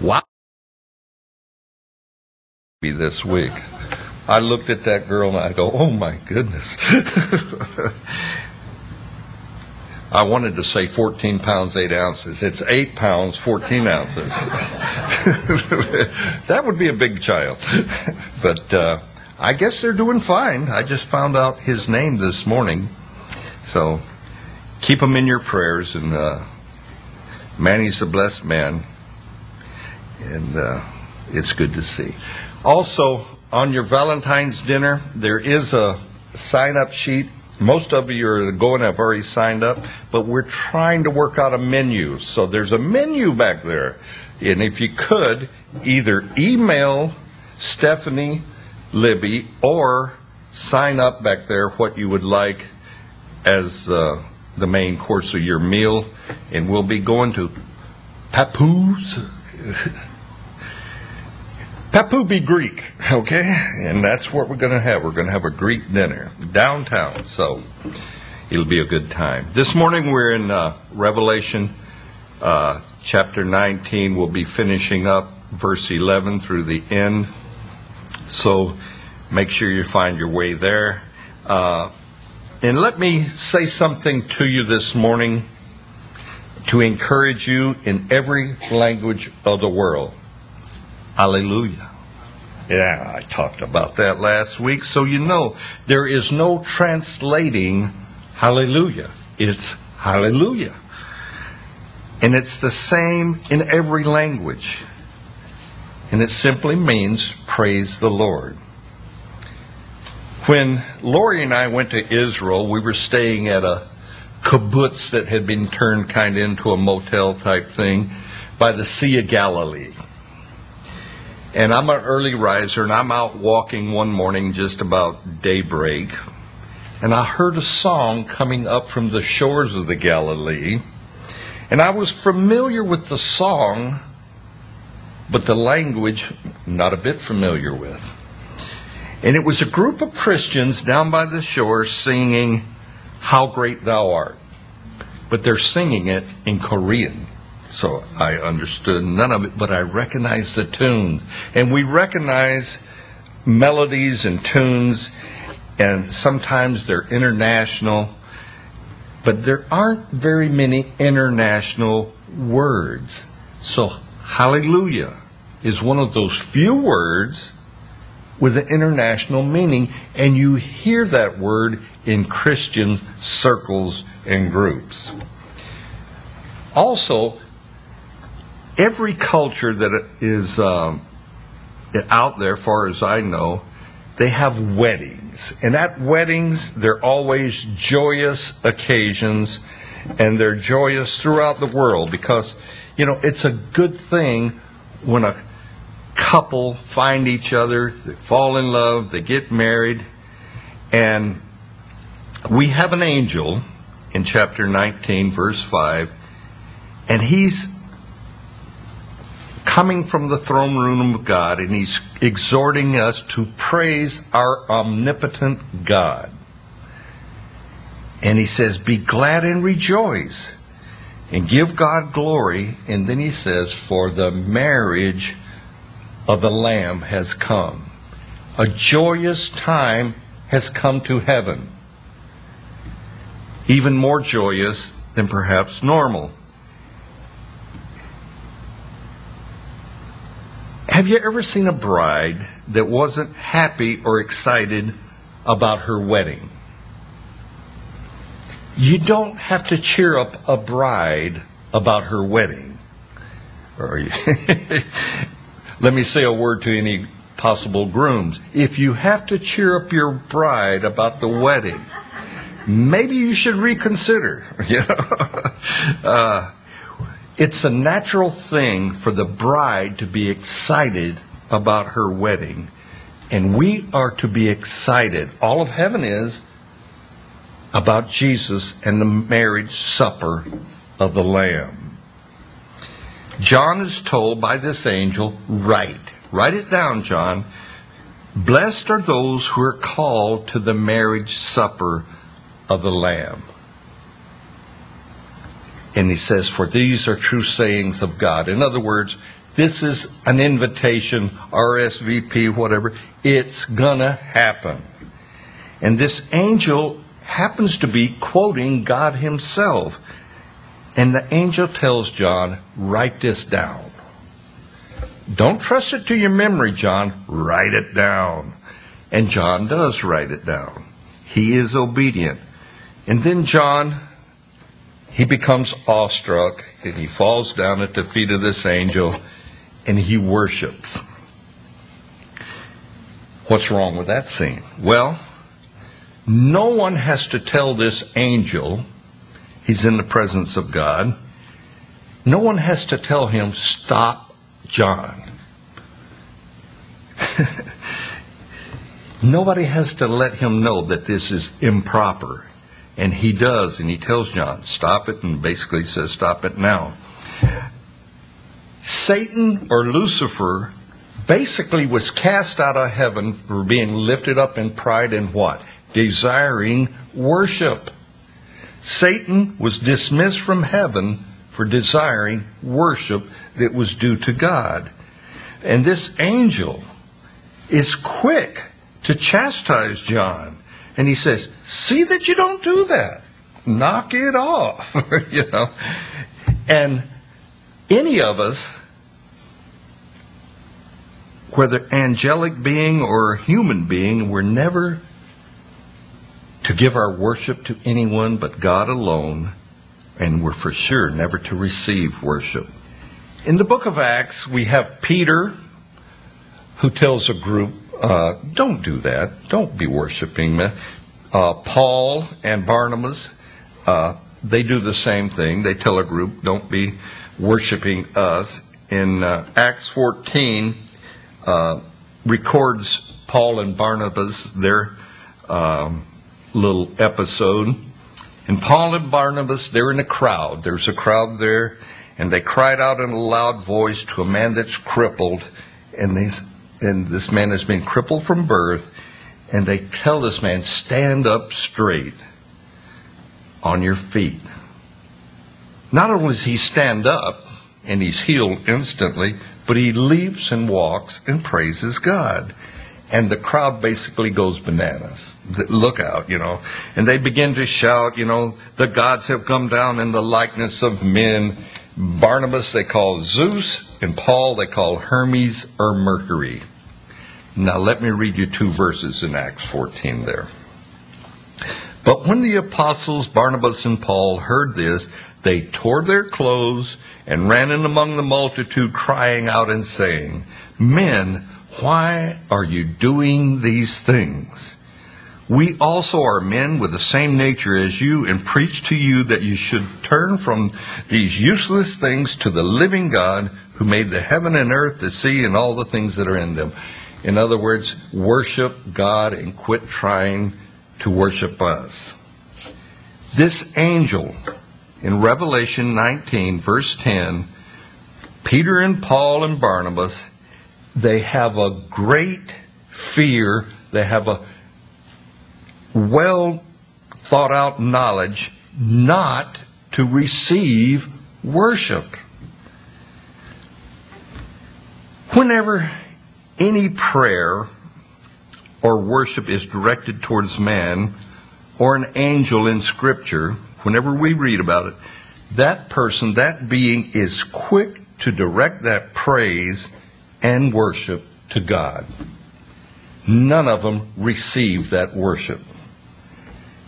Wow. Be This week. I looked at that girl and I go, oh my goodness. I wanted to say 14 pounds, 8 ounces. It's 8 pounds, 14 ounces. that would be a big child. but uh, I guess they're doing fine. I just found out his name this morning. So keep him in your prayers. And uh, Manny's a blessed man. And uh, it's good to see. Also, on your Valentine's dinner, there is a sign up sheet most of you are going to have already signed up, but we're trying to work out a menu. So there's a menu back there. And if you could, either email Stephanie Libby or sign up back there what you would like as uh, the main course of your meal. And we'll be going to Papoose. Papu be Greek, okay? And that's what we're going to have. We're going to have a Greek dinner downtown, so it'll be a good time. This morning we're in uh, Revelation uh, chapter 19. We'll be finishing up verse 11 through the end. So make sure you find your way there. Uh, and let me say something to you this morning to encourage you in every language of the world. Hallelujah. Yeah, I talked about that last week. So you know, there is no translating hallelujah. It's hallelujah. And it's the same in every language. And it simply means praise the Lord. When Lori and I went to Israel, we were staying at a kibbutz that had been turned kind of into a motel type thing by the Sea of Galilee. And I'm an early riser, and I'm out walking one morning just about daybreak, and I heard a song coming up from the shores of the Galilee. And I was familiar with the song, but the language, not a bit familiar with. And it was a group of Christians down by the shore singing, How Great Thou Art. But they're singing it in Korean. So I understood none of it, but I recognized the tunes. And we recognize melodies and tunes, and sometimes they're international, but there aren't very many international words. So hallelujah is one of those few words with an international meaning, and you hear that word in Christian circles and groups. Also, every culture that is um, out there, far as I know, they have weddings. And at weddings, they're always joyous occasions, and they're joyous throughout the world because, you know, it's a good thing when a couple find each other, they fall in love, they get married, and we have an angel in chapter 19, verse 5, and he's coming from the throne room of God, and he's exhorting us to praise our omnipotent God. And he says, Be glad and rejoice, and give God glory. And then he says, For the marriage of the Lamb has come. A joyous time has come to heaven. Even more joyous than perhaps normal. Have you ever seen a bride that wasn't happy or excited about her wedding? You don't have to cheer up a bride about her wedding. Or let me say a word to any possible grooms. If you have to cheer up your bride about the wedding, maybe you should reconsider. You know? uh, it's a natural thing for the bride to be excited about her wedding. And we are to be excited. All of heaven is about Jesus and the marriage supper of the Lamb. John is told by this angel, write. Write it down, John. Blessed are those who are called to the marriage supper of the Lamb. And he says, For these are true sayings of God. In other words, This is an invitation, RSVP, whatever. It's gonna happen. And this angel happens to be quoting God Himself. And the angel tells John, write this down. Don't trust it to your memory, John. Write it down. And John does write it down. He is obedient. And then John, he becomes awestruck and he falls down at the feet of this angel and he worships. What's wrong with that scene? Well, no one has to tell this angel he's in the presence of God. No one has to tell him, stop, John. Nobody has to let him know that this is improper. And he does, and he tells John, stop it, and basically says, stop it now. Satan or Lucifer basically was cast out of heaven for being lifted up in pride and what? Desiring worship. Satan was dismissed from heaven for desiring worship that was due to God. And this angel is quick to chastise John. And he says, See that you don't do that. Knock it off. you know. And any of us, whether angelic being or human being, we're never to give our worship to anyone but God alone, and we're for sure never to receive worship. In the book of Acts, we have Peter who tells a group, uh, don't do that. Don't be worshiping me. Uh, Paul and Barnabas, uh, they do the same thing. They tell a group, don't be worshiping us. In uh, Acts 14, uh, records Paul and Barnabas, their um, little episode. And Paul and Barnabas, they're in a crowd. There's a crowd there, and they cried out in a loud voice to a man that's crippled, and they and this man has been crippled from birth, and they tell this man, stand up straight on your feet. Not only does he stand up and he's healed instantly, but he leaps and walks and praises God. And the crowd basically goes bananas. Look out, you know. And they begin to shout, you know, the gods have come down in the likeness of men. Barnabas they call Zeus, and Paul they call Hermes or Mercury. Now let me read you two verses in Acts 14 there. But when the apostles Barnabas and Paul heard this, they tore their clothes and ran in among the multitude, crying out and saying, Men, why are you doing these things? We also are men with the same nature as you and preach to you that you should turn from these useless things to the living God who made the heaven and earth, the sea, and all the things that are in them. In other words, worship God and quit trying to worship us. This angel in Revelation 19, verse 10, Peter and Paul and Barnabas, they have a great fear, they have a well thought out knowledge not to receive worship. Whenever any prayer or worship is directed towards man or an angel in Scripture, whenever we read about it, that person, that being is quick to direct that praise and worship to God. None of them receive that worship.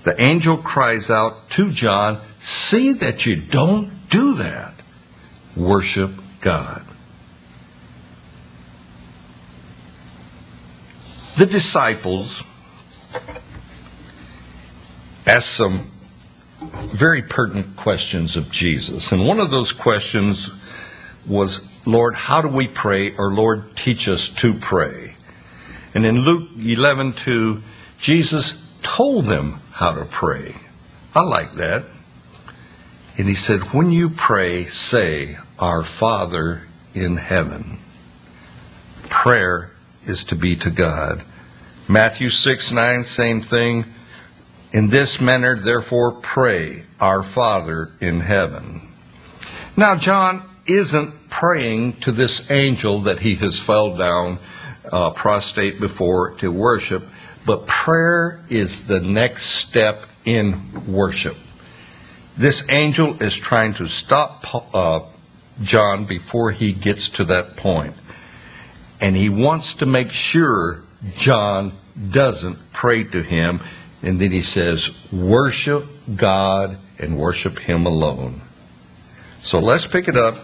The angel cries out to John, See that you don't do that. Worship God. The disciples asked some very pertinent questions of Jesus. And one of those questions was, Lord, how do we pray? Or Lord, teach us to pray. And in Luke 11, 2, Jesus told them how to pray. I like that. And he said, when you pray, say, Our Father in heaven. Prayer is to be to God. Matthew 6 9, same thing. In this manner, therefore, pray, Our Father in heaven. Now, John isn't praying to this angel that he has fell down uh, prostrate before to worship, but prayer is the next step in worship. This angel is trying to stop uh, John before he gets to that point. And he wants to make sure John doesn't pray to him. And then he says, worship God and worship him alone. So let's pick it up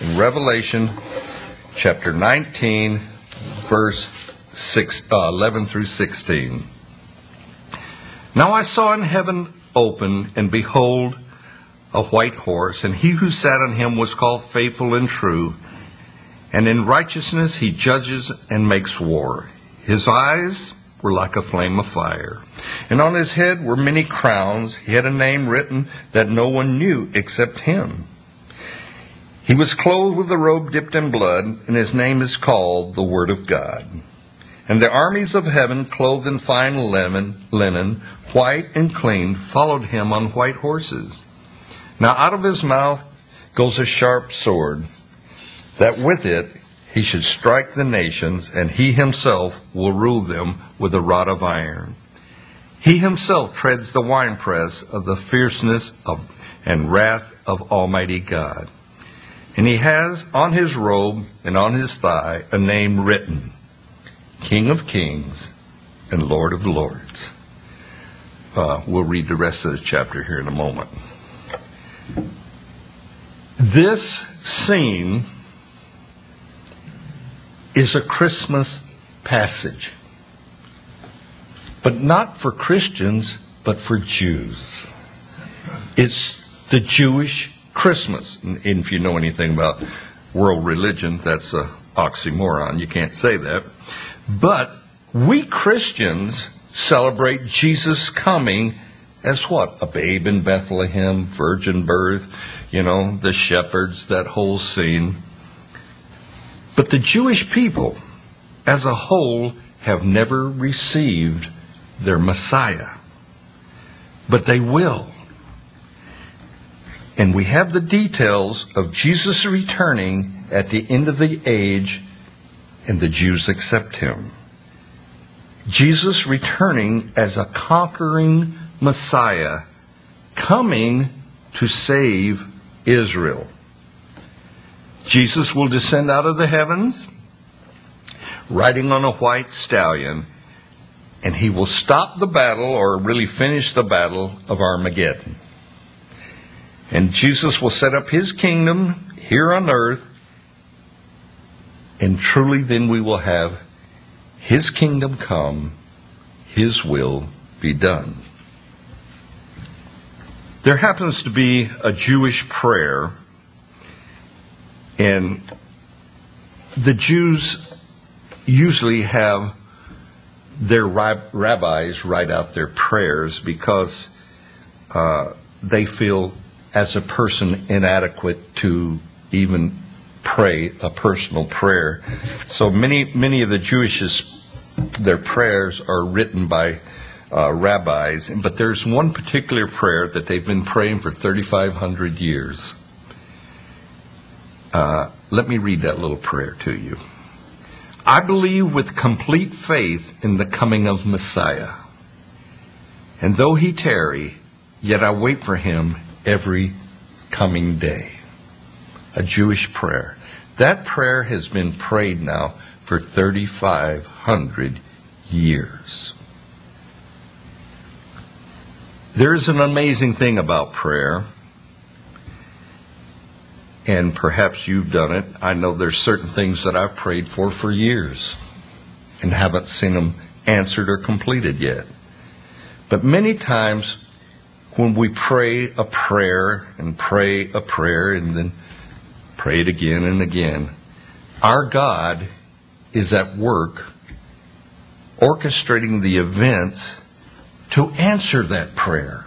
in Revelation chapter 19, verse six, uh, 11 through 16. Now I saw in heaven open, and behold, a white horse, and he who sat on him was called faithful and true, and in righteousness he judges and makes war. His eyes were like a flame of fire, and on his head were many crowns. He had a name written that no one knew except him. He was clothed with a robe dipped in blood, and his name is called the Word of God. And the armies of heaven, clothed in fine linen, linen, white and clean, followed him on white horses. Now out of his mouth goes a sharp sword, that with it he should strike the nations, and he himself will rule them with a rod of iron. He himself treads the winepress of the fierceness of and wrath of Almighty God. And he has on his robe and on his thigh a name written, King of Kings and Lord of Lords. Uh, we'll read the rest of the chapter here in a moment. This scene is a Christmas passage, but not for Christians, but for Jews. It's the Jewish Christmas. And if you know anything about world religion, that's a oxymoron. You can't say that. But we Christians celebrate Jesus coming as what? A babe in Bethlehem, virgin birth, you know, the shepherds, that whole scene. But the Jewish people, as a whole, have never received their Messiah. But they will. And we have the details of Jesus returning at the end of the age, and the Jews accept him. Jesus returning as a conquering Messiah coming to save Israel. Jesus will descend out of the heavens, riding on a white stallion, and he will stop the battle, or really finish the battle of Armageddon. And Jesus will set up his kingdom here on earth, and truly then we will have his kingdom come, his will be done. There happens to be a Jewish prayer, and the Jews usually have their rabbis write out their prayers because uh, they feel, as a person, inadequate to even pray a personal prayer. So many, many of the Jewish their prayers are written by uh, rabbis, but there's one particular prayer that they've been praying for 3,500 years. Uh, let me read that little prayer to you. I believe with complete faith in the coming of Messiah. And though he tarry, yet I wait for him every coming day. A Jewish prayer. That prayer has been prayed now for 3,500 years. There's an amazing thing about prayer, and perhaps you've done it. I know there's certain things that I've prayed for for years and haven't seen them answered or completed yet. But many times when we pray a prayer and pray a prayer and then pray it again and again, our God is at work orchestrating the events to answer that prayer.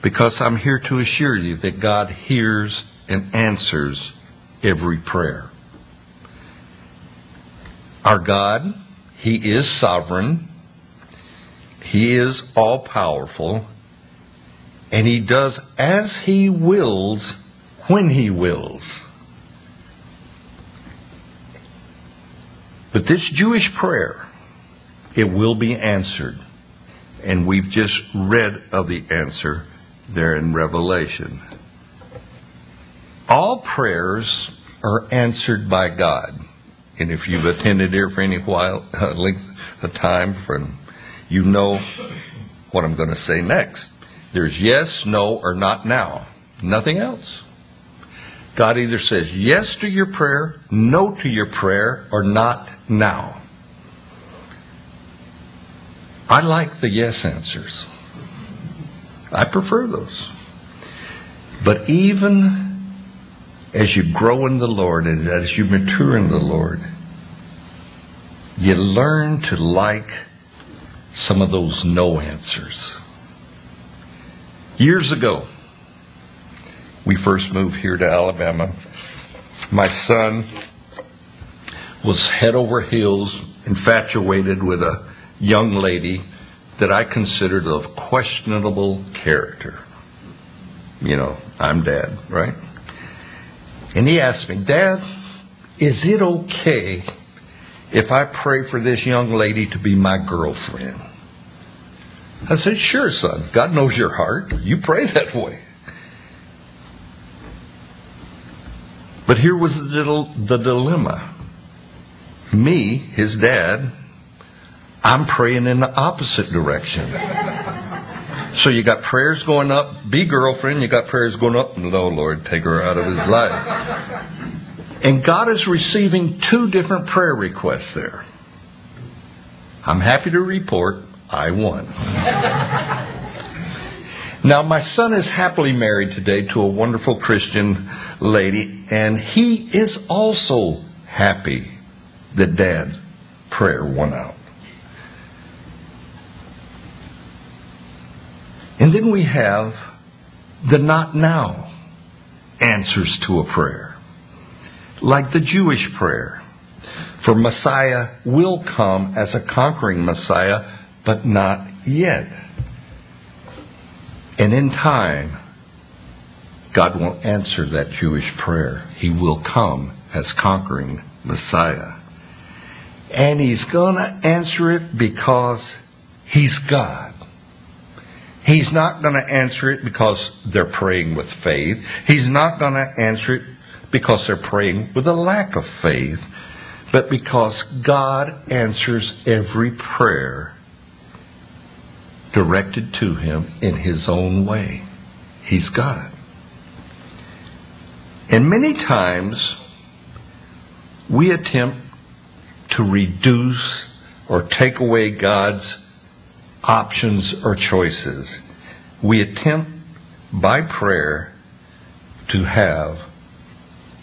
Because I'm here to assure you that God hears and answers every prayer. Our God, He is sovereign, He is all powerful, and He does as He wills when He wills. But this Jewish prayer, it will be answered. And we've just read of the answer there in Revelation. All prayers are answered by God. And if you've attended here for any while, uh, length of time, from you know what I'm going to say next. There's yes, no, or not now. Nothing else. God either says yes to your prayer, no to your prayer, or not now. I like the yes answers. I prefer those. But even as you grow in the Lord and as you mature in the Lord, you learn to like some of those no answers. Years ago, we first moved here to Alabama. My son was head over heels infatuated with a young lady that I considered of questionable character. You know, I'm dad, right? And he asked me, Dad, is it okay if I pray for this young lady to be my girlfriend? I said, Sure, son. God knows your heart. You pray that way. But here was the, the dilemma. Me, his dad, I'm praying in the opposite direction. So you got prayers going up, be girlfriend, you got prayers going up, no, Lord, take her out of his life. And God is receiving two different prayer requests there. I'm happy to report I won. Now, my son is happily married today to a wonderful Christian lady, and he is also happy that dad prayer won out. And then we have the not now answers to a prayer, like the Jewish prayer. For Messiah will come as a conquering Messiah, but not yet. And in time, God will answer that Jewish prayer. He will come as conquering Messiah. And He's going to answer it because He's God. He's not going to answer it because they're praying with faith. He's not going to answer it because they're praying with a lack of faith, but because God answers every prayer directed to him in his own way. He's God. And many times we attempt to reduce or take away God's options or choices. We attempt by prayer to have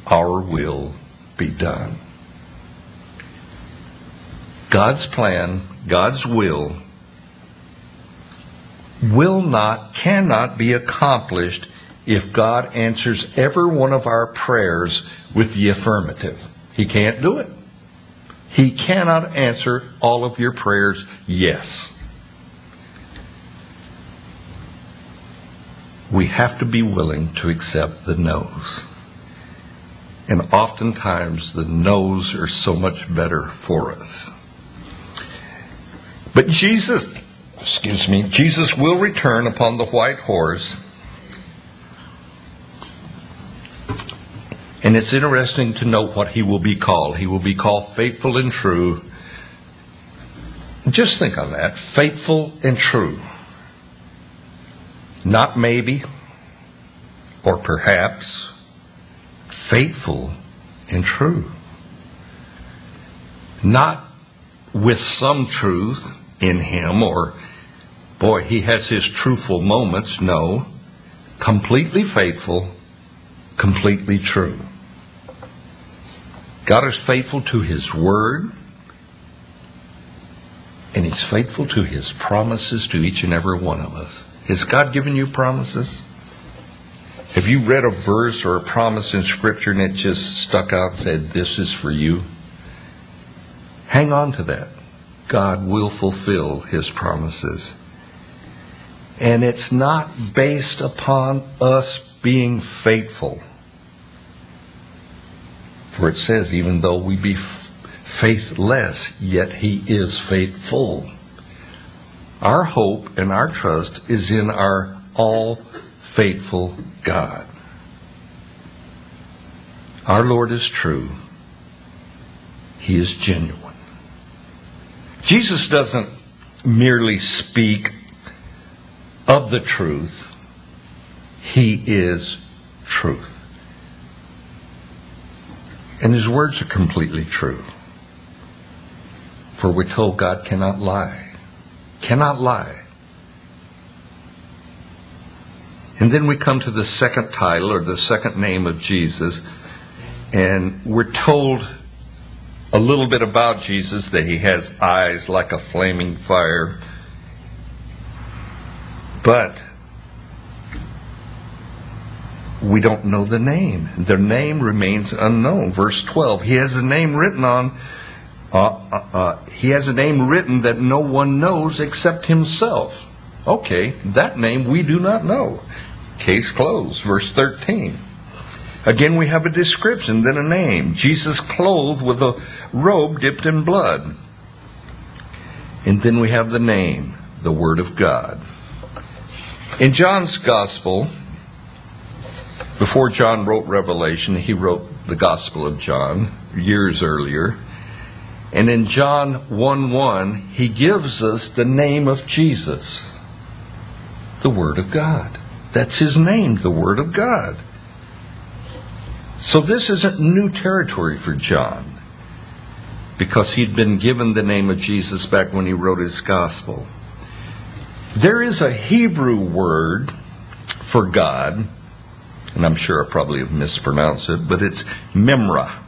our will be done. God's plan, God's will, will not, cannot be accomplished if God answers every one of our prayers with the affirmative. He can't do it. He cannot answer all of your prayers yes. We have to be willing to accept the no's. And oftentimes the no's are so much better for us. But Jesus, excuse me, Jesus will return upon the white horse. And it's interesting to note what he will be called. He will be called faithful and true. Just think on that faithful and true. Not maybe, or perhaps, faithful and true. Not with some truth in him, or, boy, he has his truthful moments. No. Completely faithful, completely true. God is faithful to his word, and he's faithful to his promises to each and every one of us. Has God given you promises? Have you read a verse or a promise in Scripture and it just stuck out and said, This is for you? Hang on to that. God will fulfill His promises. And it's not based upon us being faithful. For it says, even though we be faithless, yet he is faithful. Our hope and our trust is in our all faithful God. Our Lord is true. He is genuine. Jesus doesn't merely speak of the truth, He is truth. And His words are completely true. For we're told God cannot lie. Cannot lie. And then we come to the second title or the second name of Jesus, and we're told a little bit about Jesus that he has eyes like a flaming fire. But we don't know the name. The name remains unknown. Verse 12, he has a name written on Uh, uh, uh, he has a name written that no one knows except himself. Okay, that name we do not know. Case closed. Verse 13. Again, we have a description, then a name. Jesus clothed with a robe dipped in blood. And then we have the name, the Word of God. In John's Gospel, before John wrote Revelation, he wrote the Gospel of John years earlier. And in John 1 1, he gives us the name of Jesus, the Word of God. That's his name, the Word of God. So this isn't new territory for John because he'd been given the name of Jesus back when he wrote his gospel. There is a Hebrew word for God, and I'm sure I probably have mispronounced it, but it's Memra.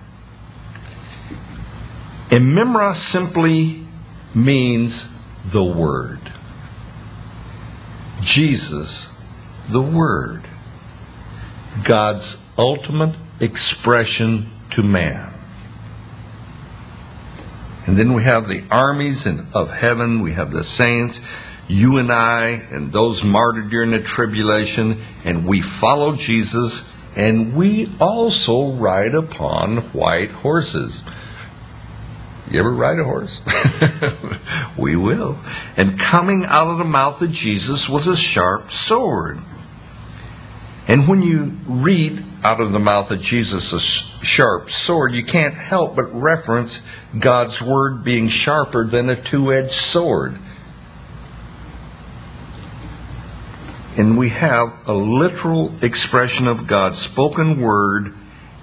And Memra simply means the Word. Jesus, the Word. God's ultimate expression to man. And then we have the armies of heaven, we have the saints, you and I, and those martyred during the tribulation, and we follow Jesus, and we also ride upon white horses. You ever ride a horse? we will. And coming out of the mouth of Jesus was a sharp sword. And when you read out of the mouth of Jesus a sharp sword, you can't help but reference God's word being sharper than a two edged sword. And we have a literal expression of God's spoken word,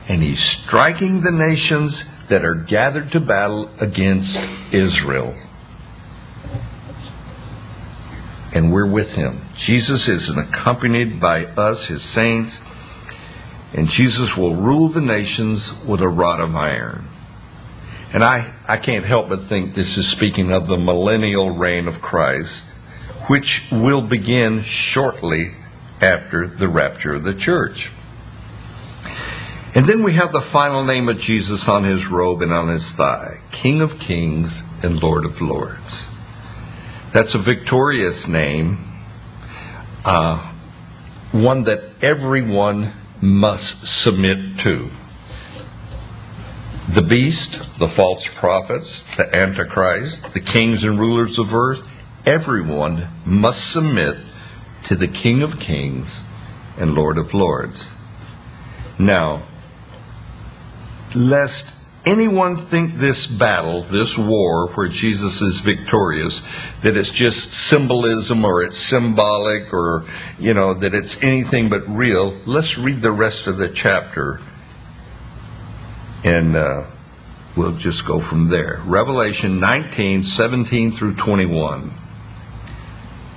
and He's striking the nations that are gathered to battle against Israel. And we're with Him. Jesus is accompanied by us, His saints and Jesus will rule the nations with a rod of iron. And I, I can't help but think this is speaking of the millennial reign of Christ, which will begin shortly after the rapture of the church. And then we have the final name of Jesus on his robe and on his thigh King of Kings and Lord of Lords. That's a victorious name, uh, one that everyone must submit to. The beast, the false prophets, the Antichrist, the kings and rulers of earth, everyone must submit to the King of Kings and Lord of Lords. Now, lest anyone think this battle, this war where Jesus is victorious, that it's just symbolism or it's symbolic or, you know, that it's anything but real, let's read the rest of the chapter and uh, we'll just go from there. Revelation 19, 17 through 21.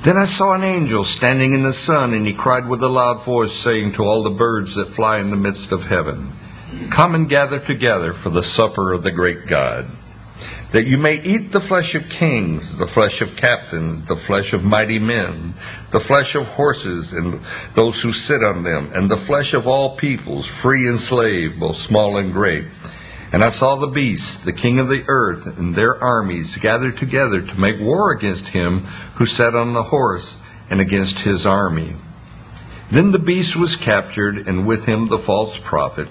Then I saw an angel standing in the sun, and he cried with a loud voice, saying to all the birds that fly in the midst of heaven, Come and gather together for the supper of the great God, that you may eat the flesh of kings, the flesh of captains, the flesh of mighty men, the flesh of horses and those who sit on them, and the flesh of all peoples, free and slave, both small and great. And I saw the beast, the king of the earth, and their armies gathered together to make war against him who sat on the horse and against his army. Then the beast was captured, and with him the false prophet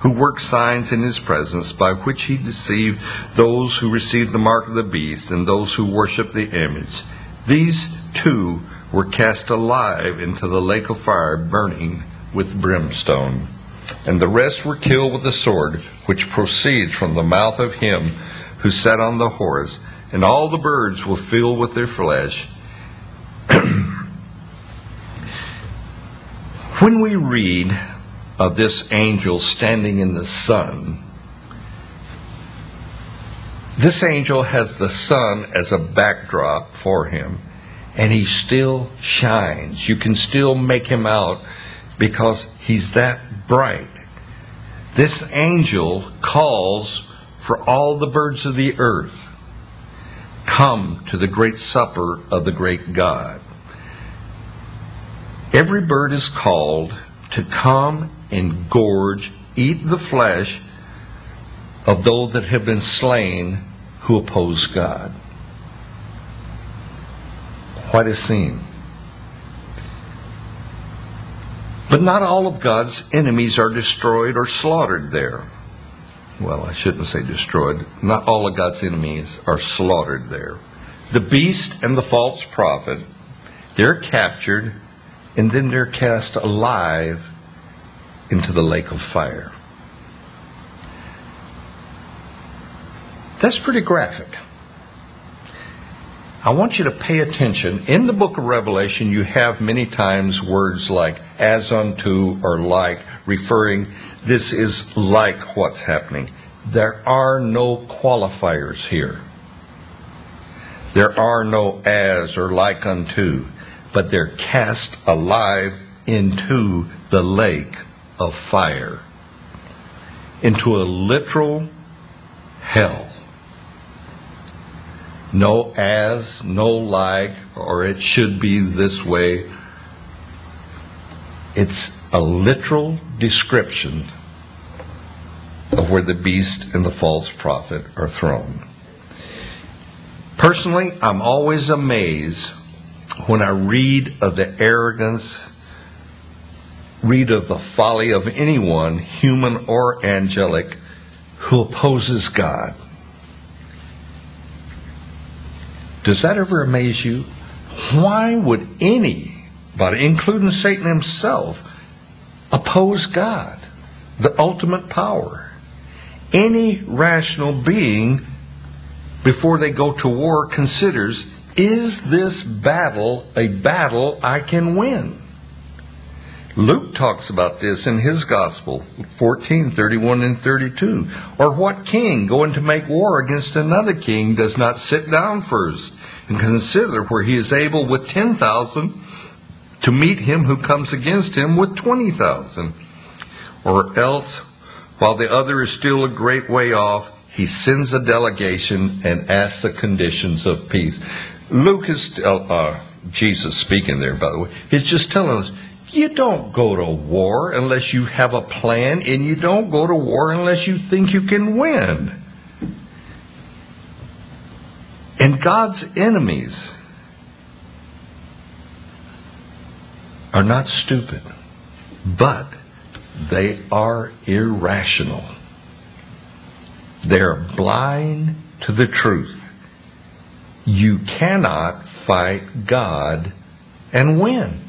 who worked signs in his presence by which he deceived those who received the mark of the beast and those who worshiped the image. These two were cast alive into the lake of fire burning with brimstone. And the rest were killed with the sword which proceeds from the mouth of him who sat on the horse, and all the birds were filled with their flesh. when we read of this angel standing in the sun, this angel has the sun as a backdrop for him, and he still shines. You can still make him out because he's that bright. This angel calls for all the birds of the earth come to the great supper of the great God. Every bird is called to come and gorge, eat the flesh of those that have been slain who oppose God. Quite a scene. But not all of God's enemies are destroyed or slaughtered there. Well, I shouldn't say destroyed. Not all of God's enemies are slaughtered there. The beast and the false prophet, they're captured and then they're cast alive into the lake of fire. That's pretty graphic. I want you to pay attention. In the book of Revelation, you have many times words like as unto or like, referring, this is like what's happening. There are no qualifiers here. There are no as or like unto, but they're cast alive into the lake of fire, into a literal hell. No as, no like, or it should be this way. It's a literal description of where the beast and the false prophet are thrown. Personally, I'm always amazed when I read of the arrogance, read of the folly of anyone, human or angelic, who opposes God. Does that ever amaze you? Why would anybody, including Satan himself, oppose God, the ultimate power? Any rational being, before they go to war, considers is this battle a battle I can win? Luke talks about this in his gospel, 14, 31 and 32. Or what king going to make war against another king does not sit down first and consider where he is able with 10,000 to meet him who comes against him with 20,000? Or else, while the other is still a great way off, he sends a delegation and asks the conditions of peace. Luke is, uh, uh, Jesus speaking there, by the way, he's just telling us you don't go to war unless you have a plan, and you don't go to war unless you think you can win. And God's enemies are not stupid, but they are irrational. They're blind to the truth. You cannot fight God and win.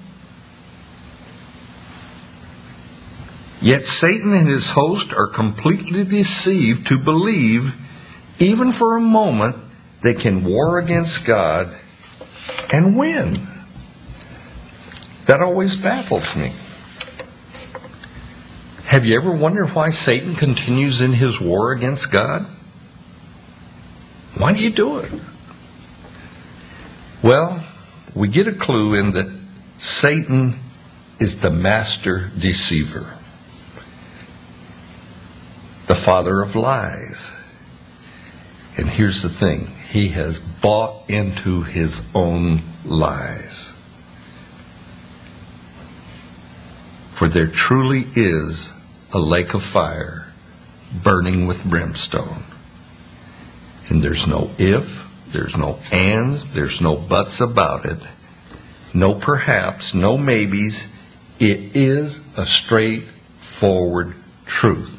Yet Satan and his host are completely deceived to believe, even for a moment, they can war against God and win. That always baffles me. Have you ever wondered why Satan continues in his war against God? Why do you do it? Well, we get a clue in that Satan is the master deceiver the father of lies. And here's the thing he has bought into his own lies. For there truly is a lake of fire burning with brimstone. And there's no if, there's no ands, there's no buts about it, no perhaps, no maybes. It is a straightforward truth.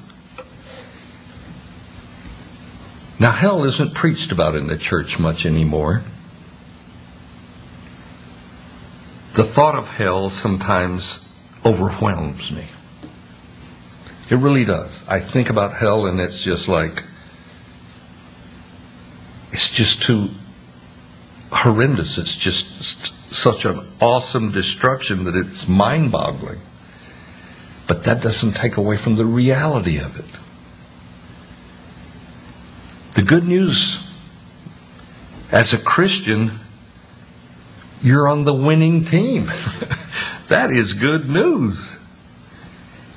Now, hell isn't preached about in the church much anymore. The thought of hell sometimes overwhelms me. It really does. I think about hell and it's just like, it's just too horrendous. It's just such an awesome destruction that it's mind boggling. But that doesn't take away from the reality of it. The good news as a Christian, you're on the winning team. that is good news.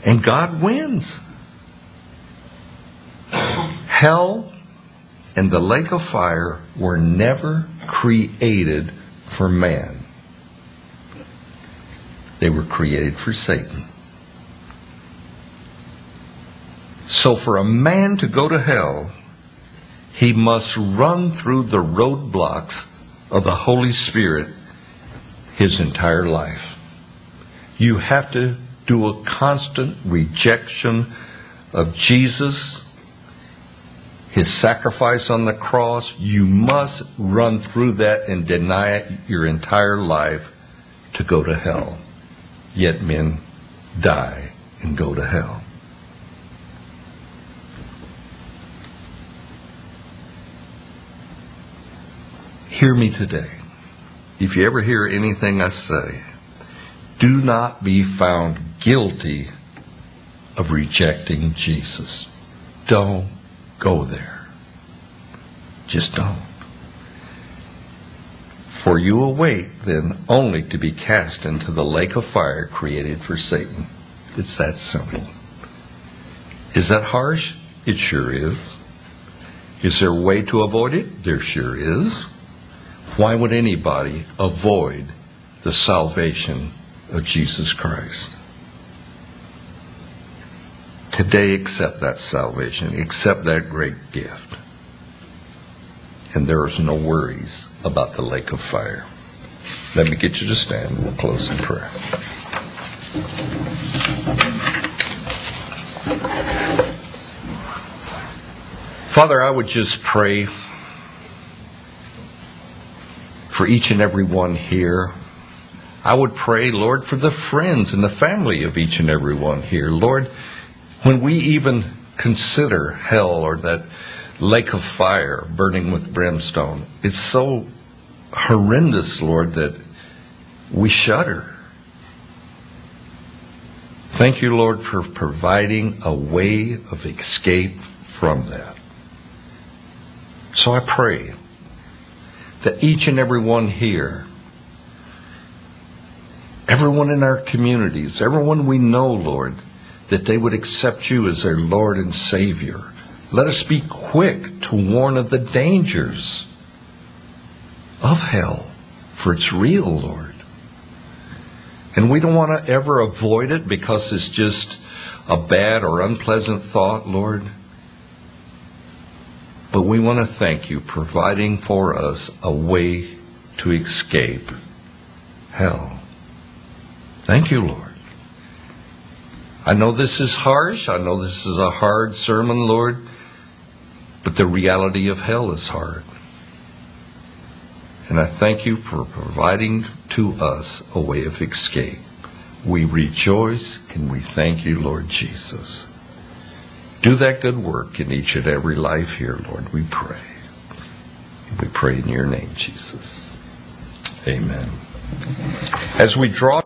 And God wins. Hell and the lake of fire were never created for man. They were created for Satan. So for a man to go to hell, he must run through the roadblocks of the Holy Spirit his entire life. You have to do a constant rejection of Jesus, his sacrifice on the cross. You must run through that and deny it your entire life to go to hell. Yet men die and go to hell. Hear me today. If you ever hear anything I say, do not be found guilty of rejecting Jesus. Don't go there. Just don't. For you await then only to be cast into the lake of fire created for Satan. It's that simple. Is that harsh? It sure is. Is there a way to avoid it? There sure is. Why would anybody avoid the salvation of Jesus Christ? Today, accept that salvation, accept that great gift. And there is no worries about the lake of fire. Let me get you to stand. We'll close in prayer. Father, I would just pray for each and every one here. I would pray, Lord, for the friends and the family of each and every one here. Lord, when we even consider hell or that lake of fire burning with brimstone, it's so horrendous, Lord, that we shudder. Thank you, Lord, for providing a way of escape from that. So I pray that each and every one here, everyone in our communities, everyone we know, Lord, that they would accept you as their Lord and Savior. Let us be quick to warn of the dangers of hell, for it's real, Lord. And we don't want to ever avoid it because it's just a bad or unpleasant thought, Lord. But we want to thank you providing for us a way to escape hell. Thank you, Lord. I know this is harsh. I know this is a hard sermon, Lord. But the reality of hell is hard. And I thank you for providing to us a way of escape. We rejoice and we thank you, Lord Jesus. Do that good work in each and every life here, Lord, we pray. We pray in your name, Jesus. Amen. As we draw